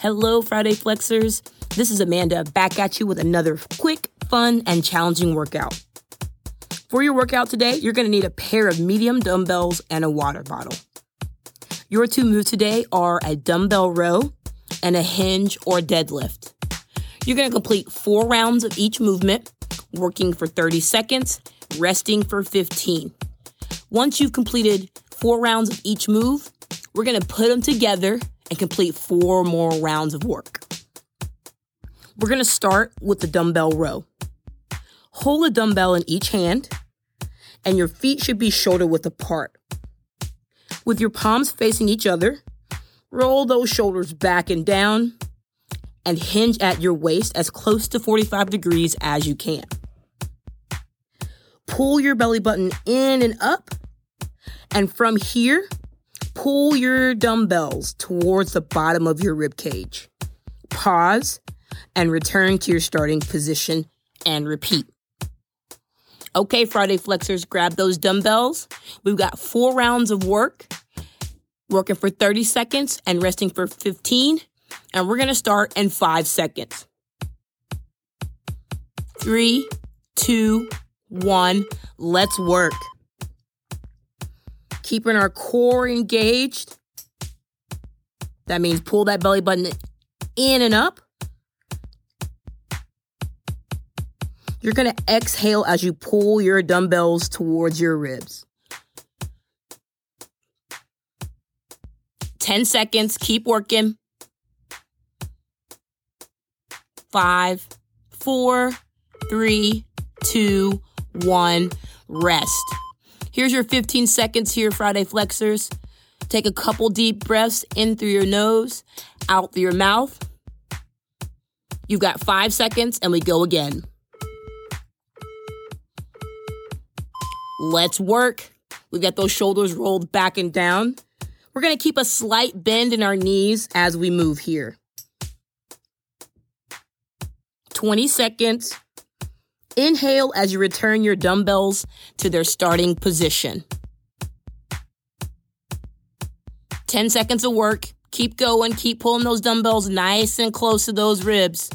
Hello, Friday Flexers. This is Amanda back at you with another quick, fun, and challenging workout. For your workout today, you're going to need a pair of medium dumbbells and a water bottle. Your two moves today are a dumbbell row and a hinge or deadlift. You're going to complete four rounds of each movement, working for 30 seconds, resting for 15. Once you've completed four rounds of each move, we're going to put them together and complete four more rounds of work. We're going to start with the dumbbell row. Hold a dumbbell in each hand, and your feet should be shoulder width apart. With your palms facing each other, roll those shoulders back and down and hinge at your waist as close to 45 degrees as you can. Pull your belly button in and up, and from here, pull your dumbbells towards the bottom of your rib cage. Pause and return to your starting position and repeat. Okay, Friday Flexers, grab those dumbbells. We've got four rounds of work, working for 30 seconds and resting for 15. And we're to start in five seconds. Three, two, one. Let's work keeping our core engaged. That means pull that belly button in and up. You're going to exhale as you pull your dumbbells towards your ribs. 10 seconds. Keep working. Five, four, three, two, one. Rest. Here's your 15 seconds here, Friday Flexers. Take a couple deep breaths in through your nose, out through your mouth. You've got five seconds, and we go again. Let's work. We've got those shoulders rolled back and down. We're going to keep a slight bend in our knees as we move here. 20 seconds. Inhale as you return your dumbbells to their starting position. 10 seconds of work. Keep going. Keep pulling those dumbbells nice and close to those ribs.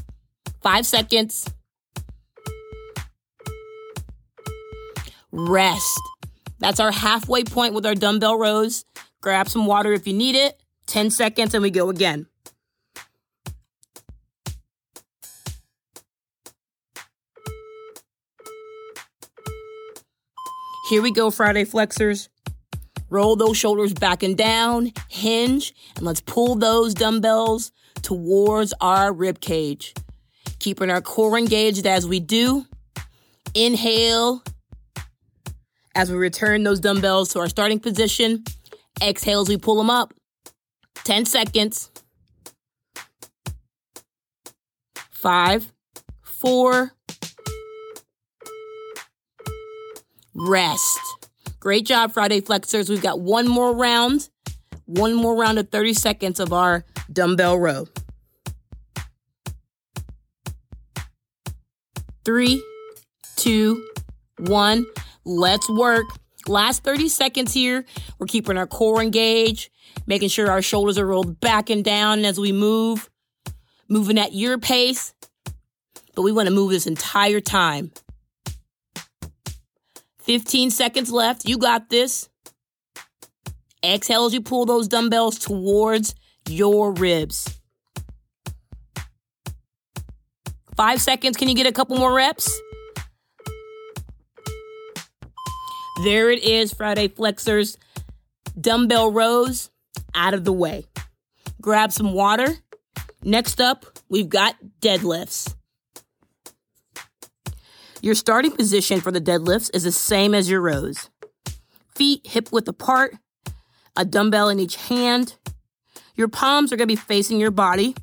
Five seconds. Rest. That's our halfway point with our dumbbell rows. Grab some water if you need it. 10 seconds and we go again. Here we go, Friday Flexers. Roll those shoulders back and down, hinge, and let's pull those dumbbells towards our rib cage. Keeping our core engaged as we do. Inhale as we return those dumbbells to our starting position. Exhale as we pull them up. 10 seconds. Five, four, rest. Great job, Friday Flexers. We've got one more round, one more round of 30 seconds of our dumbbell row. Three, two, one. Let's work. Last 30 seconds here. We're keeping our core engaged, making sure our shoulders are rolled back and down as we move, moving at your pace. But we want to move this entire time. 15 seconds left. You got this. Exhale as you pull those dumbbells towards your ribs. Five seconds. Can you get a couple more reps? There it is, Friday Flexers. Dumbbell rows out of the way. Grab some water. Next up, we've got deadlifts. Your starting position for the deadlifts is the same as your rows. Feet hip width apart, a dumbbell in each hand. Your palms are going to be facing your body,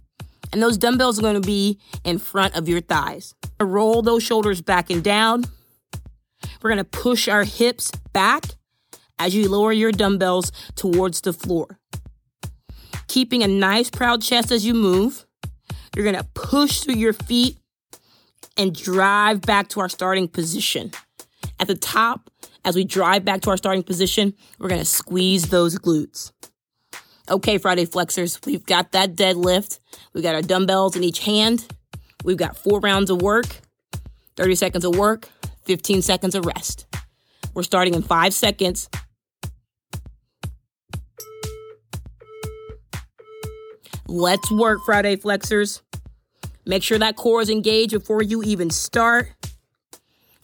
and those dumbbells are going to be in front of your thighs. Roll those shoulders back and down. We're going to push our hips back as you lower your dumbbells towards the floor. Keeping a nice proud chest as you move. You're going to push through your feet and drive back to our starting position. At the top, as we drive back to our starting position, we're gonna squeeze those glutes. Okay, Friday flexers, we've got that deadlift. We've got our dumbbells in each hand. We've got four rounds of work, 30 seconds of work, 15 seconds of rest. We're starting in five seconds. Let's work, Friday Flexers. Make sure that core is engaged before you even start.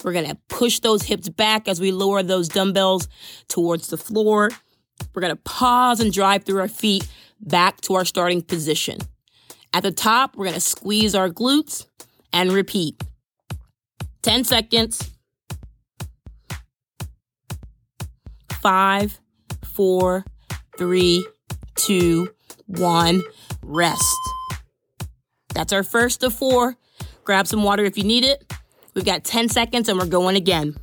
We're gonna push those hips back as we lower those dumbbells towards the floor. We're gonna pause and drive through our feet back to our starting position. At the top, we're gonna squeeze our glutes and repeat. 10 seconds. Five, four, three, two, one. Rest. That's our first of four. Grab some water if you need it. We've got 10 seconds and we're going again.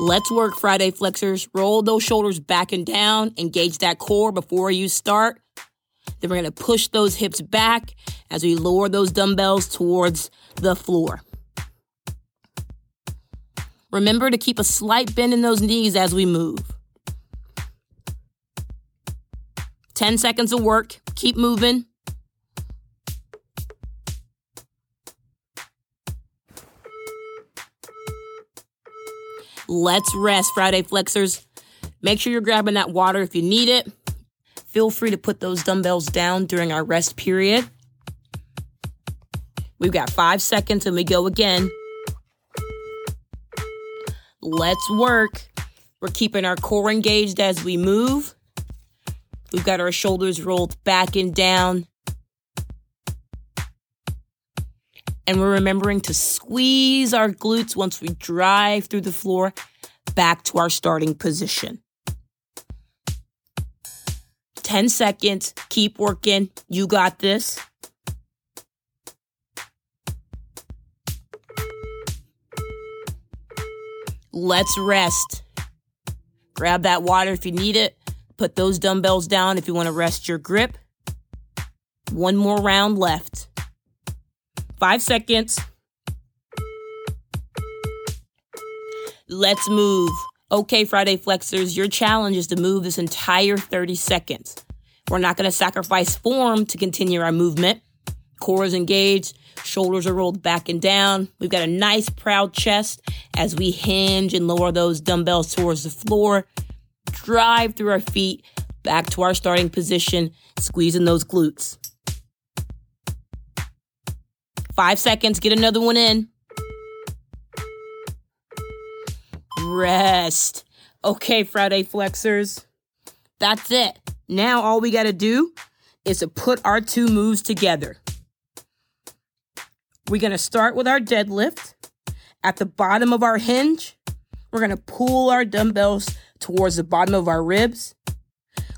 Let's work Friday flexers. Roll those shoulders back and down. Engage that core before you start. Then we're going to push those hips back as we lower those dumbbells towards the floor. Remember to keep a slight bend in those knees as we move. 10 seconds of work. Keep moving. Let's rest, Friday Flexers. Make sure you're grabbing that water if you need it. Feel free to put those dumbbells down during our rest period. We've got five seconds and we go again. Let's work. We're keeping our core engaged as we move. We've got our shoulders rolled back and down. And we're remembering to squeeze our glutes once we drive through the floor back to our starting position. 10 seconds. Keep working. You got this. Let's rest. Grab that water if you need it. Put those dumbbells down if you want to rest your grip. One more round left. Five seconds. Let's move. Okay, Friday Flexers, your challenge is to move this entire 30 seconds. We're not going to sacrifice form to continue our movement. Core is engaged, shoulders are rolled back and down. We've got a nice proud chest as we hinge and lower those dumbbells towards the floor. Drive through our feet back to our starting position, squeezing those glutes. Five seconds, get another one in. Rest. Okay, Friday Flexers. That's it. Now all we got to do is to put our two moves together. We're going to start with our deadlift. At the bottom of our hinge, we're going to pull our dumbbells towards the bottom of our ribs,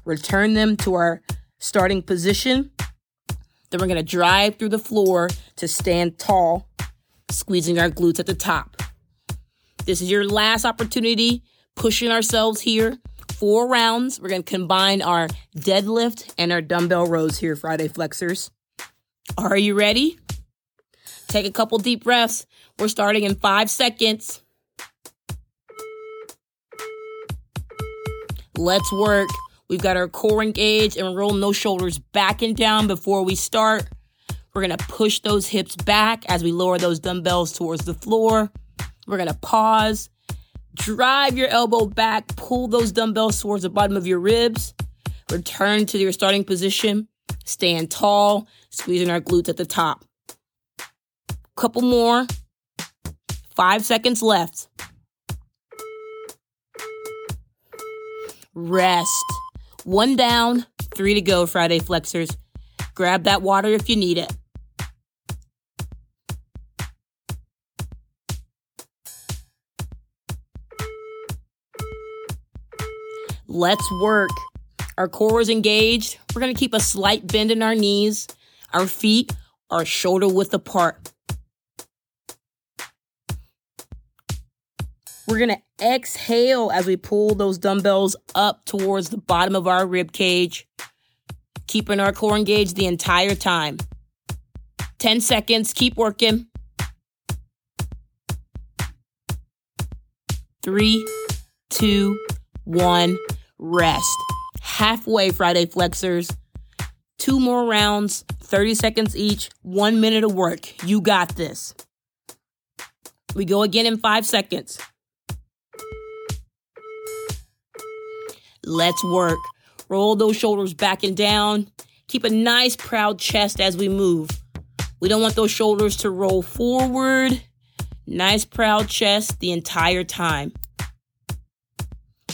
return them to our starting position. Then we're going to drive through the floor to stand tall, squeezing our glutes at the top. This is your last opportunity, pushing ourselves here. Four rounds. We're going to combine our deadlift and our dumbbell rows here, Friday Flexers. Are you ready? Take a couple deep breaths. We're starting in five seconds. Let's work. We've got our core engaged and rolling those shoulders back and down before we start. We're gonna push those hips back as we lower those dumbbells towards the floor. We're gonna pause, drive your elbow back, pull those dumbbells towards the bottom of your ribs, return to your starting position, stand tall, squeezing our glutes at the top. Couple more. Five seconds left. Rest. One down, three to go, Friday Flexers. Grab that water if you need it. Let's work. Our core is engaged. We're going to keep a slight bend in our knees. Our feet are shoulder width apart. We're going to exhale as we pull those dumbbells up towards the bottom of our rib cage, keeping our core engaged the entire time. 10 seconds, keep working. Three, two, one, rest. Halfway, Friday flexers. Two more rounds, 30 seconds each, one minute of work. You got this. We go again in five seconds. Let's work. Roll those shoulders back and down. Keep a nice proud chest as we move. We don't want those shoulders to roll forward. Nice proud chest the entire time.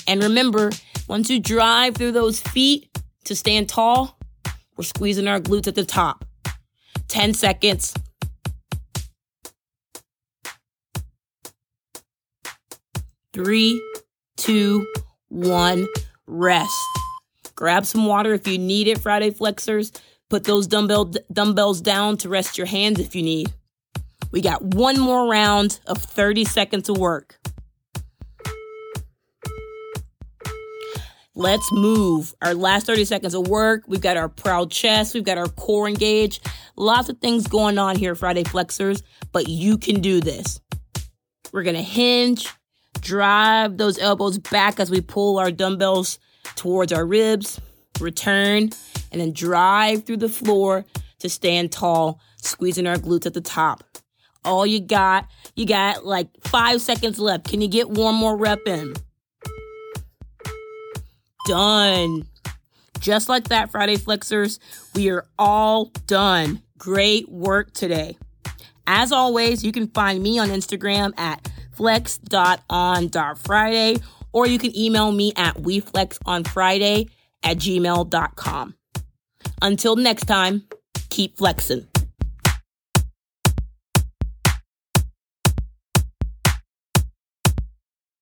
And remember, once you drive through those feet to stand tall, we're squeezing our glutes at the top. 10 seconds. Three, two, one, rest. Grab some water if you need it, Friday Flexers. Put those dumbbell, dumbbells down to rest your hands if you need. We got one more round of 30 seconds of work. Let's move. Our last 30 seconds of work. We've got our proud chest. We've got our core engaged. Lots of things going on here, Friday Flexers, but you can do this. We're going to hinge, drive those elbows back as we pull our dumbbells towards our ribs, return, and then drive through the floor to stand tall, squeezing our glutes at the top. All you got, you got like five seconds left. Can you get one more rep in? done. Just like that, Friday Flexers, we are all done. Great work today. As always, you can find me on Instagram at flex.on.friday or you can email me at weflexonfriday at gmail.com. Until next time, keep flexing.